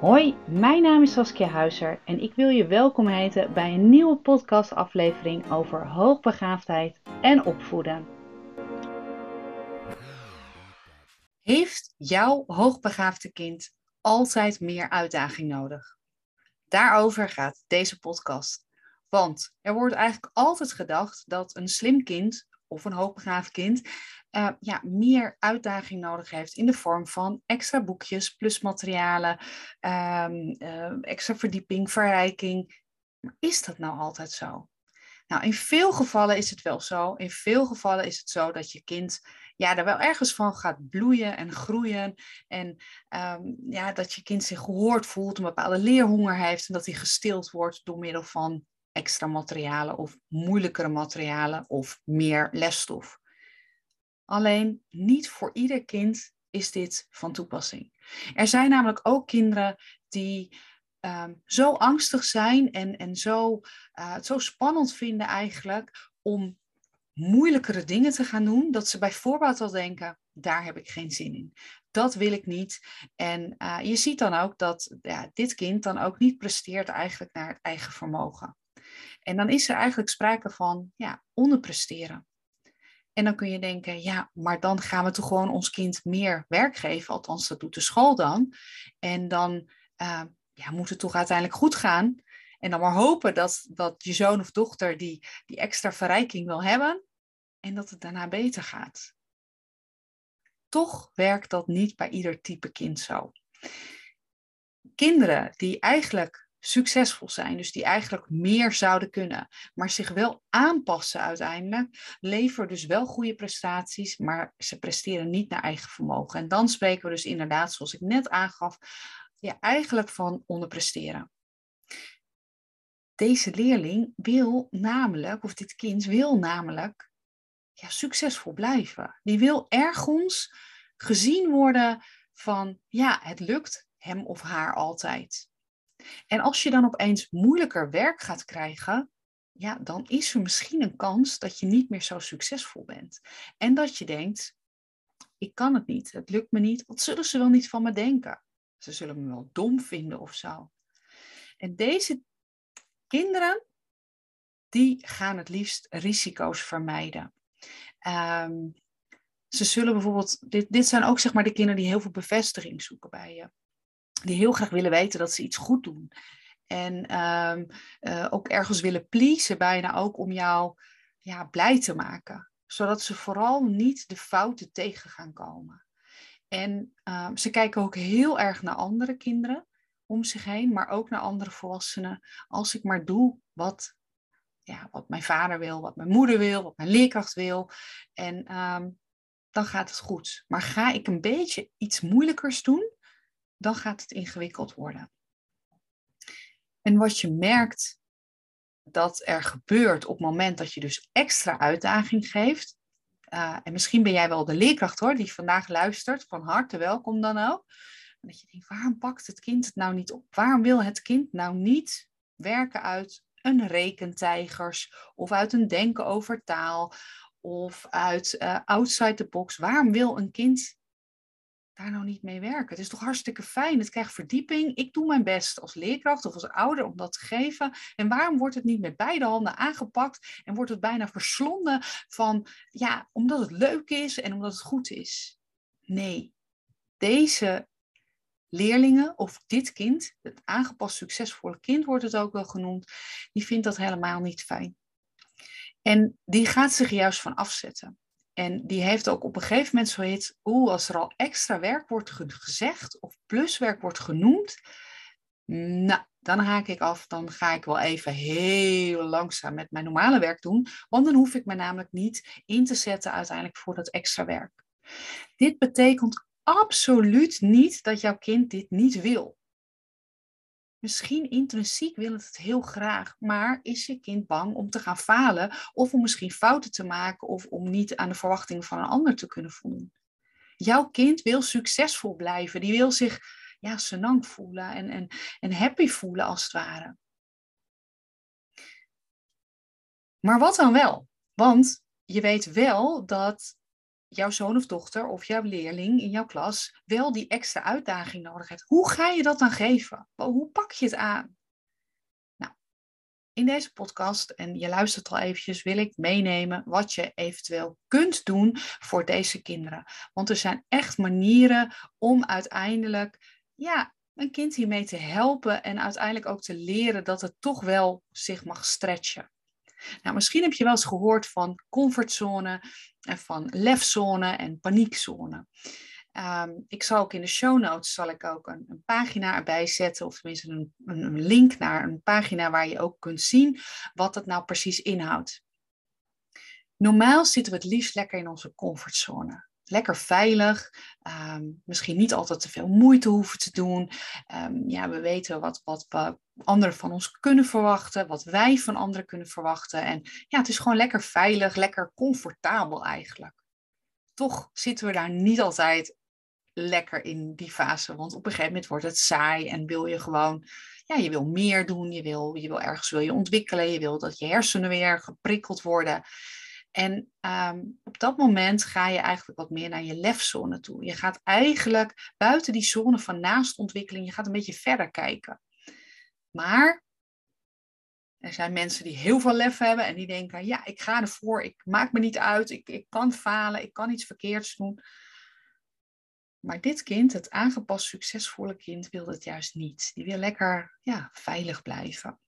Hoi, mijn naam is Saskia Huizer en ik wil je welkom heten bij een nieuwe podcastaflevering over hoogbegaafdheid en opvoeden. Heeft jouw hoogbegaafde kind altijd meer uitdaging nodig? Daarover gaat deze podcast. Want er wordt eigenlijk altijd gedacht dat een slim kind of een hoogbegaafd kind uh, ja, meer uitdaging nodig heeft in de vorm van extra boekjes, plus materialen, um, uh, extra verdieping, verrijking. Maar is dat nou altijd zo? Nou, in veel gevallen is het wel zo. In veel gevallen is het zo dat je kind ja, er wel ergens van gaat bloeien en groeien. En um, ja, dat je kind zich gehoord voelt, een bepaalde leerhonger heeft en dat hij gestild wordt door middel van extra materialen of moeilijkere materialen of meer lesstof. Alleen niet voor ieder kind is dit van toepassing. Er zijn namelijk ook kinderen die um, zo angstig zijn en, en zo, uh, het zo spannend vinden eigenlijk om moeilijkere dingen te gaan doen, dat ze bijvoorbeeld al denken, daar heb ik geen zin in. Dat wil ik niet. En uh, je ziet dan ook dat ja, dit kind dan ook niet presteert eigenlijk naar het eigen vermogen. En dan is er eigenlijk sprake van ja, onderpresteren. En dan kun je denken, ja, maar dan gaan we toch gewoon ons kind meer werk geven, althans dat doet de school dan. En dan uh, ja, moet het toch uiteindelijk goed gaan. En dan maar hopen dat, dat je zoon of dochter die, die extra verrijking wil hebben en dat het daarna beter gaat. Toch werkt dat niet bij ieder type kind zo. Kinderen die eigenlijk succesvol zijn, dus die eigenlijk meer zouden kunnen, maar zich wel aanpassen uiteindelijk, leveren dus wel goede prestaties, maar ze presteren niet naar eigen vermogen. En dan spreken we dus inderdaad, zoals ik net aangaf, ja, eigenlijk van onderpresteren. Deze leerling wil namelijk, of dit kind wil namelijk, ja, succesvol blijven. Die wil ergens gezien worden van, ja, het lukt hem of haar altijd. En als je dan opeens moeilijker werk gaat krijgen, ja, dan is er misschien een kans dat je niet meer zo succesvol bent. En dat je denkt, ik kan het niet, het lukt me niet, wat zullen ze wel niet van me denken? Ze zullen me wel dom vinden of zo. En deze kinderen, die gaan het liefst risico's vermijden. Um, ze zullen bijvoorbeeld, dit, dit zijn ook zeg maar de kinderen die heel veel bevestiging zoeken bij je die heel graag willen weten dat ze iets goed doen. En um, uh, ook ergens willen pleasen, bijna ook om jou ja, blij te maken. Zodat ze vooral niet de fouten tegen gaan komen. En um, ze kijken ook heel erg naar andere kinderen om zich heen, maar ook naar andere volwassenen. Als ik maar doe wat, ja, wat mijn vader wil, wat mijn moeder wil, wat mijn leerkracht wil. En um, dan gaat het goed. Maar ga ik een beetje iets moeilijkers doen, dan gaat het ingewikkeld worden. En wat je merkt dat er gebeurt op het moment dat je dus extra uitdaging geeft, uh, en misschien ben jij wel de leerkracht hoor, die vandaag luistert, van harte welkom dan ook. Dat je denkt, waarom pakt het kind het nou niet op? Waarom wil het kind nou niet werken uit een rekentijgers of uit een denken over taal of uit uh, outside the box? Waarom wil een kind daar nou niet mee werken? Het is toch hartstikke fijn, het krijgt verdieping. Ik doe mijn best als leerkracht of als ouder om dat te geven. En waarom wordt het niet met beide handen aangepakt en wordt het bijna verslonden van, ja, omdat het leuk is en omdat het goed is? Nee, deze leerlingen of dit kind, het aangepast succesvolle kind wordt het ook wel genoemd, die vindt dat helemaal niet fijn. En die gaat zich juist van afzetten. En die heeft ook op een gegeven moment zoiets, oeh, als er al extra werk wordt gezegd of pluswerk wordt genoemd, nou, dan haak ik af, dan ga ik wel even heel langzaam met mijn normale werk doen, want dan hoef ik me namelijk niet in te zetten uiteindelijk voor dat extra werk. Dit betekent absoluut niet dat jouw kind dit niet wil. Misschien intrinsiek wil het heel graag, maar is je kind bang om te gaan falen of om misschien fouten te maken of om niet aan de verwachtingen van een ander te kunnen voldoen? Jouw kind wil succesvol blijven, die wil zich ja, senang voelen en, en, en happy voelen als het ware. Maar wat dan wel? Want je weet wel dat jouw zoon of dochter of jouw leerling in jouw klas wel die extra uitdaging nodig heeft. Hoe ga je dat dan geven? Hoe pak je het aan? Nou, in deze podcast, en je luistert al eventjes, wil ik meenemen wat je eventueel kunt doen voor deze kinderen. Want er zijn echt manieren om uiteindelijk ja, een kind hiermee te helpen en uiteindelijk ook te leren dat het toch wel zich mag stretchen. Nou, misschien heb je wel eens gehoord van comfortzone van lefzone en paniekzone. Ehm, ik zal ook in de show notes zal ik ook een, een pagina erbij zetten, of tenminste een, een, link naar een pagina waar je ook kunt zien wat het nou precies inhoudt. Normaal zitten we het liefst lekker in onze comfortzone lekker veilig. Ehm, misschien niet altijd te veel moeite hoeven te doen. Um, ja, we weten wat, wat, wat anderen van ons kunnen verwachten, wat wij van anderen kunnen verwachten. En ja, het is gewoon lekker veilig, lekker comfortabel eigenlijk. Toch zitten we daar niet altijd lekker in die fase, want op een gegeven moment wordt het saai en wil je gewoon, ja, je wil meer doen, je wil, je wil ergens wil je ontwikkelen, je wil dat je hersenen weer geprikkeld worden. En ehm, op dat moment ga je eigenlijk wat meer naar je lefzone toe. Je gaat eigenlijk buiten die zone van naastontwikkeling, je gaat een beetje verder kijken. Maar er zijn mensen die heel veel lef hebben en die denken, ja, ik ga ervoor, ik maak me niet uit, ik, ik kan falen, ik kan iets verkeerds doen. Maar dit kind, het aangepast succesvolle kind, wil dat juist niet. Die wil lekker ja, veilig blijven.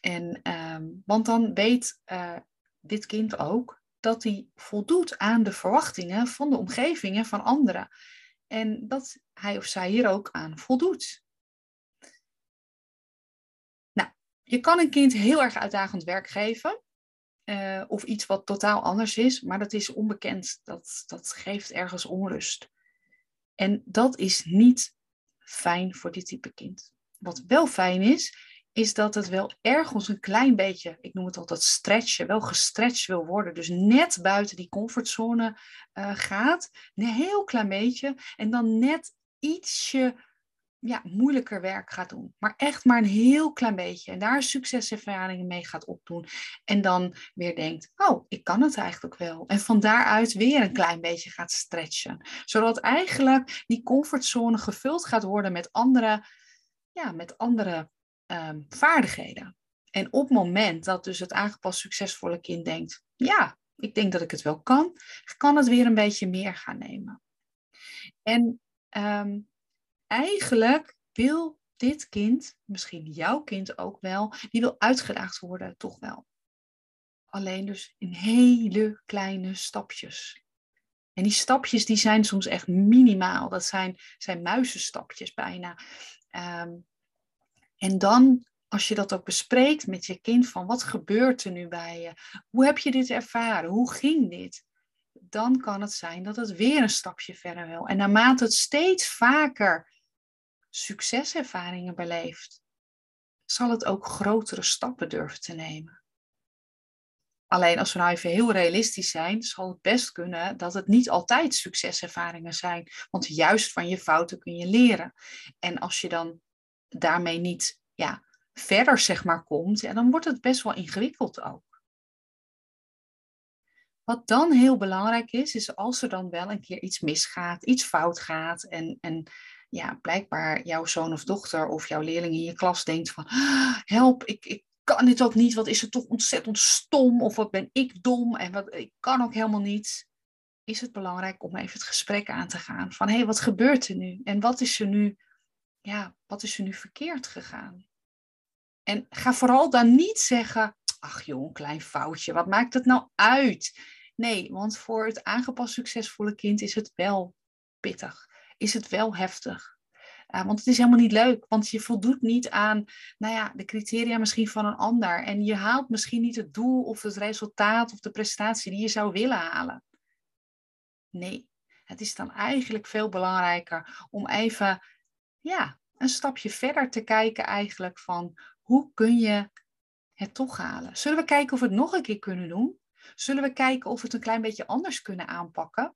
En, ehm, want dan weet uh, dit kind ook dat hij voldoet aan de verwachtingen van de omgeving en van anderen. En dat hij of zij hier ook aan voldoet. Nou, je kan een kind heel erg uitdagend werk geven. Uh, of iets wat totaal anders is, maar dat is onbekend. Dat, dat geeft ergens onrust. En dat is niet fijn voor dit type kind. Wat wel fijn is, is dat het wel ergens een klein beetje, ik noem het altijd stretchen, wel gestretched wil worden. Dus net buiten die comfortzone uh, gaat, een heel klein beetje. En dan net ietsje ja, moeilijker werk gaat doen. Maar echt maar een heel klein beetje. En daar succeservaringen mee gaat opdoen. En dan weer denkt, oh, ik kan het eigenlijk wel. En van daaruit weer een klein beetje gaat stretchen. Zodat eigenlijk die comfortzone gevuld gaat worden met andere, ja, met andere Ehm, vaardigheden. En op het moment dat dus het aangepast succesvolle kind denkt, ja, ik denk dat ik het wel kan, kan het weer een beetje meer gaan nemen. En ehm, eigenlijk wil dit kind, misschien jouw kind ook wel, die wil uitgedaagd worden, toch wel. Alleen dus in hele kleine stapjes. En die stapjes die zijn soms echt minimaal. Dat zijn, zijn muizenstapjes bijna. Um, en dan, als je dat ook bespreekt met je kind, van wat gebeurt er nu bij je? Hoe heb je dit ervaren? Hoe ging dit? Dan kan het zijn dat het weer een stapje verder wil. En naarmate het steeds vaker succeservaringen beleeft, zal het ook grotere stappen durven te nemen. Alleen als we nou even heel realistisch zijn, zal het best kunnen dat het niet altijd succeservaringen zijn. Want juist van je fouten kun je leren. En als je dan daarmee niet ja, verder zeg maar, komt, ja, dan wordt het best wel ingewikkeld ook. Wat dan heel belangrijk is, is als er dan wel een keer iets misgaat, iets fout gaat en, en ja, blijkbaar jouw zoon of dochter of jouw leerling in je klas denkt van ah, help, ik, ik kan dit ook niet, wat is het toch ontzettend stom of wat ben ik dom en wat, ik kan ook helemaal niet. Is het belangrijk om even het gesprek aan te gaan van hé, hey, wat gebeurt er nu en wat is er nu ja, wat is er nu verkeerd gegaan? En ga vooral dan niet zeggen, ach joh, een klein foutje, wat maakt het nou uit? Nee, want voor het aangepast succesvolle kind is het wel pittig, is het wel heftig. Uh, want het is helemaal niet leuk, want je voldoet niet aan nou ja, de criteria misschien van een ander. En je haalt misschien niet het doel of het resultaat of de prestatie die je zou willen halen. Nee, het is dan eigenlijk veel belangrijker om even ja, een stapje verder te kijken eigenlijk van hoe kun je het toch halen. Zullen we kijken of we het nog een keer kunnen doen? Zullen we kijken of we het een klein beetje anders kunnen aanpakken?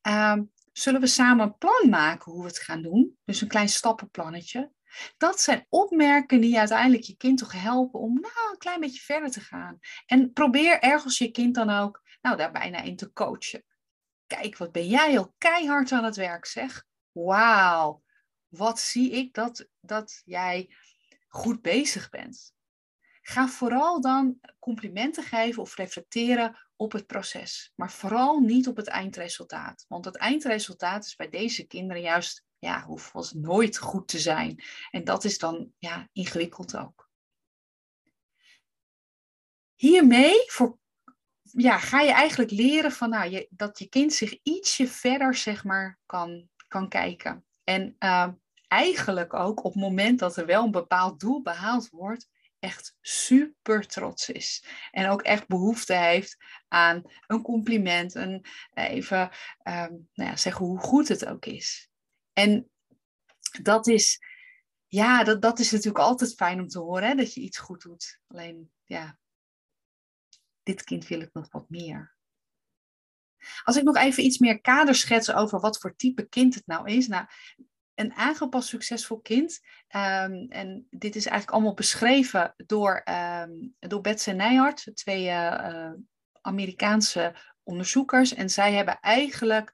Ehm, zullen we samen een plan maken hoe we het gaan doen? Dus een klein stappenplannetje. Dat zijn opmerken die uiteindelijk je kind toch helpen om nou, een klein beetje verder te gaan. En probeer ergens je kind dan ook nou, daar bijna in te coachen. kijk, wat ben jij al keihard aan het werk, zeg. Wauw, wat zie ik dat, dat jij goed bezig bent. Ga vooral dan complimenten geven of reflecteren op het proces, maar vooral niet op het eindresultaat. Want het eindresultaat is bij deze kinderen juist, ja, hoeft nooit goed te zijn. En dat is dan, ja, ingewikkeld ook. Hiermee voor, ja, ga je eigenlijk leren van, nou, je, dat je kind zich ietsje verder, zeg maar, kan, kan kijken. En uh, eigenlijk ook op het moment dat er wel een bepaald doel behaald wordt, echt super trots is. En ook echt behoefte heeft aan een compliment. En even um, nou ja, zeggen hoe goed het ook is. En dat is, ja, dat, dat is natuurlijk altijd fijn om te horen, hè, dat je iets goed doet. Alleen, ja, dit kind wil ik nog wat meer. Als ik nog even iets meer kader schets over wat voor type kind het nou is. Nou, een aangepast succesvol kind. Um, en dit is eigenlijk allemaal beschreven door, um, door Bets en Nijhart, twee uh, Amerikaanse onderzoekers. En zij hebben eigenlijk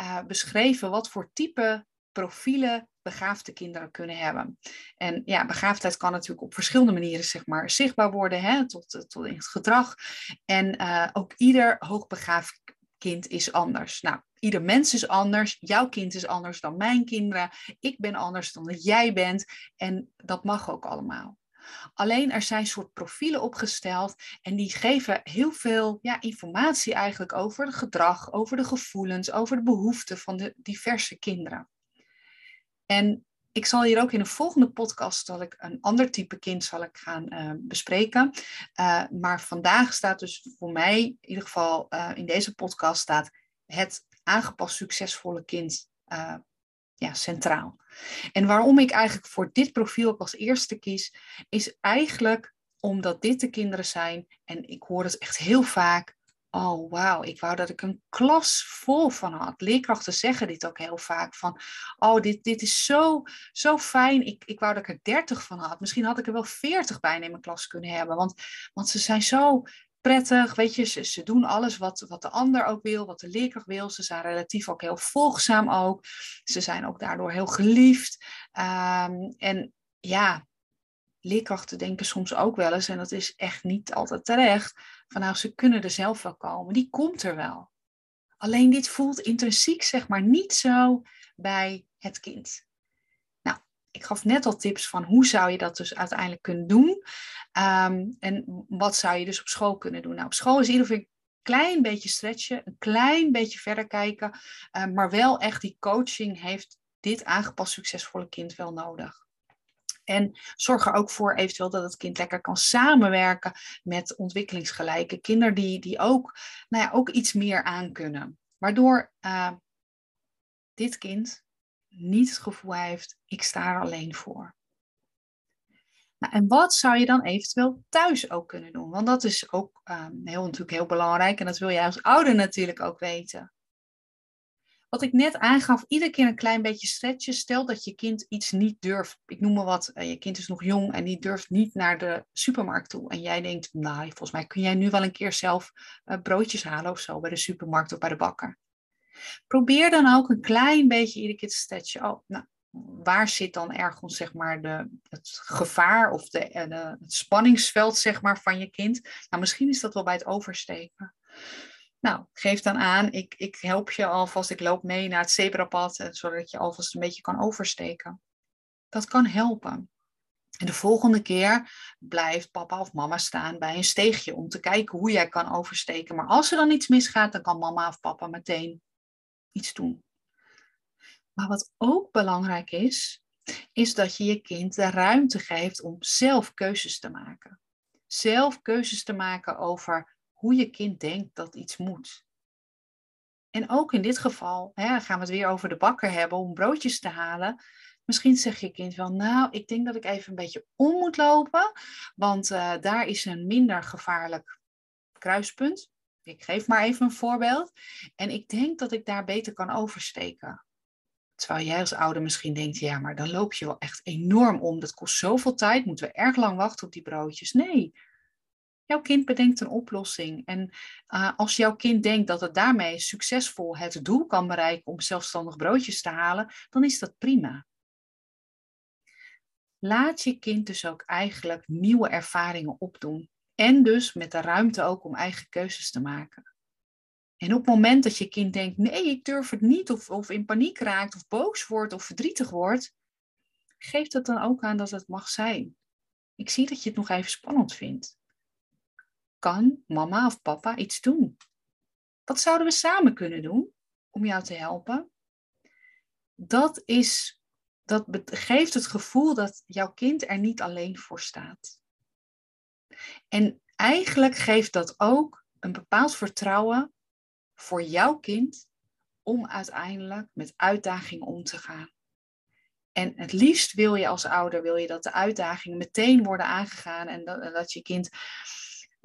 uh, beschreven wat voor type profielen begaafde kinderen kunnen hebben. En ja, begaafdheid kan natuurlijk op verschillende manieren zeg maar, zichtbaar worden, hè, tot, tot in het gedrag. En ook ieder hoogbegaafd kind is anders. Nou, ieder mens is anders. Jouw kind is anders dan mijn kinderen. Ik ben anders dan dat jij bent. En dat mag ook allemaal. Alleen er zijn soort profielen opgesteld en die geven heel veel ja, informatie eigenlijk over het gedrag, over de gevoelens, over de behoeften van de diverse kinderen. En ik zal hier ook in een volgende podcast zal ik een ander type kind zal ik gaan uh, bespreken. Uh, maar vandaag staat dus voor mij, in ieder geval uh, in deze podcast, staat het aangepast succesvolle kind ja, centraal. En waarom ik eigenlijk voor dit profiel ook als eerste kies, is eigenlijk omdat dit de kinderen zijn, en ik hoor het echt heel vaak, Oh, wauw. Ik wou dat ik een klas vol van had. Leerkrachten zeggen dit ook heel vaak. Van, oh, dit, dit is zo, zo fijn. Ik, ik wou dat ik er 30 van had. Misschien had ik er wel 40 bij in mijn klas kunnen hebben. Want, want ze zijn zo prettig. Weet je, ze, ze doen alles wat, wat de ander ook wil, wat de leerkracht wil. Ze zijn relatief ook heel volgzaam ook. Ze zijn ook daardoor heel geliefd. Um, en ja, leerkrachten denken soms ook wel eens, en dat is echt niet altijd terecht, van nou, ze kunnen er zelf wel komen. Die komt er wel. Alleen dit voelt intrinsiek, zeg maar, niet zo bij het kind. Nou, ik gaf net al tips van hoe zou je dat dus uiteindelijk kunnen doen. Um, en wat zou je dus op school kunnen doen? Nou, op school is ieder een klein beetje stretchen, een klein beetje verder kijken, uh, maar wel echt die coaching heeft dit aangepast succesvolle kind wel nodig. En zorg er ook voor eventueel dat het kind lekker kan samenwerken met ontwikkelingsgelijke kinderen die, die ook, nou ja, ook iets meer aan kunnen. Waardoor uh, dit kind niet het gevoel heeft, ik sta er alleen voor. Nou, en wat zou je dan eventueel thuis ook kunnen doen? Want dat is ook um, heel, natuurlijk heel belangrijk en dat wil jij als ouder natuurlijk ook weten. Wat ik net aangaf, iedere keer een klein beetje stretchen. Stel dat je kind iets niet durft. Ik noem maar wat, eh, je kind is nog jong en die durft niet naar de supermarkt toe. En jij denkt, nou, volgens mij kun jij nu wel een keer zelf uh, broodjes halen of zo bij de supermarkt of bij de bakker. Probeer dan ook een klein beetje iedere keer te stretchen. Oh, nou, waar zit dan ergens zeg maar de, het gevaar of de, eh, de, het spanningsveld zeg maar, van je kind? Nou, misschien is dat wel bij het oversteken. Nou, geef dan aan, ik, ik help je alvast, ik loop mee naar het zebrapad, eh, zodat je alvast een beetje kan oversteken. Dat kan helpen. En de volgende keer blijft papa of mama staan bij een steegje om te kijken hoe jij kan oversteken. Maar als er dan iets misgaat, dan kan mama of papa meteen iets doen. Maar wat ook belangrijk is, is dat je je kind de ruimte geeft om zelf keuzes te maken. Zelf keuzes te maken over hoe je kind denkt dat iets moet. En ook in dit geval hè, gaan we het weer over de bakker hebben om broodjes te halen. Misschien zegt je kind wel, nou, ik denk dat ik even een beetje om moet lopen, want uh, daar is een minder gevaarlijk kruispunt. Ik geef maar even een voorbeeld. En ik denk dat ik daar beter kan oversteken. Terwijl jij als ouder misschien denkt, ja, maar dan loop je wel echt enorm om. Dat kost zoveel tijd, moeten we erg lang wachten op die broodjes. Nee, Jouw kind bedenkt een oplossing. En uh, als jouw kind denkt dat het daarmee succesvol het doel kan bereiken om zelfstandig broodjes te halen, dan is dat prima. Laat je kind dus ook eigenlijk nieuwe ervaringen opdoen. En dus met de ruimte ook om eigen keuzes te maken. En op het moment dat je kind denkt, nee, ik durf het niet, of, of in paniek raakt, of boos wordt, of verdrietig wordt, geef dat dan ook aan dat het mag zijn. Ik zie dat je het nog even spannend vindt. Kan mama of papa iets doen? Wat zouden we samen kunnen doen om jou te helpen? Dat, is, dat geeft het gevoel dat jouw kind er niet alleen voor staat. En eigenlijk geeft dat ook een bepaald vertrouwen voor jouw kind om uiteindelijk met uitdagingen om te gaan. En het liefst wil je als ouder wil je dat de uitdagingen meteen worden aangegaan en dat, dat je kind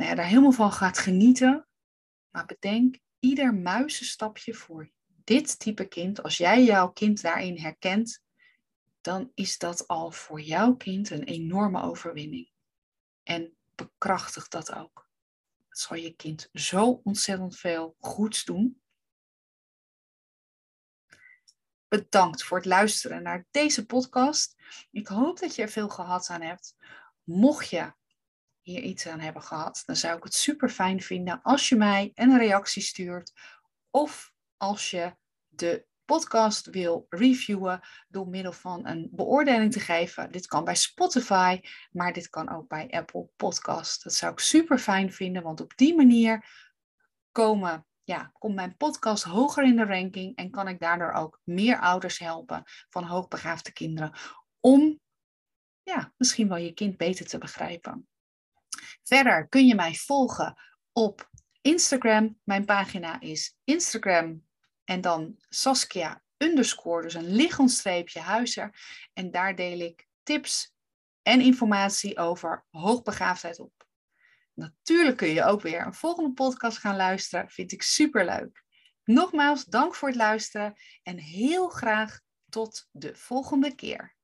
nou daar helemaal van gaat genieten. Maar bedenk, ieder muizenstapje voor dit type kind, als jij jouw kind daarin herkent, dan is dat al voor jouw kind een enorme overwinning. En bekrachtig dat ook. Dat zal je kind zo ontzettend veel goeds doen. Bedankt voor het luisteren naar deze podcast. Ik hoop dat je er veel gehad aan hebt. Mocht je hier iets aan hebben gehad, dan zou ik het super fijn vinden als je mij een reactie stuurt of als je de podcast wil reviewen door middel van een beoordeling te geven. Dit kan bij Spotify, maar dit kan ook bij Apple Podcast. Dat zou ik super fijn vinden, want op die manier komen, ja, komt mijn podcast hoger in de ranking en kan ik daardoor ook meer ouders helpen van hoogbegaafde kinderen om ja, misschien wel je kind beter te begrijpen. Verder kun je mij volgen op Instagram. Mijn pagina is Instagram en dan Saskia underscore, dus een liggendstreepje huizer. En daar deel ik tips en informatie over hoogbegaafdheid op. Natuurlijk kun je ook weer een volgende podcast gaan luisteren. Vind ik super leuk. Nogmaals, dank voor het luisteren en heel graag tot de volgende keer.